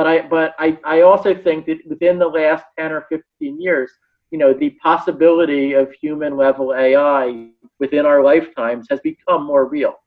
but I but I, I also think that within the last 10 or 15 years, you know, the possibility of human level AI within our lifetimes has become more real.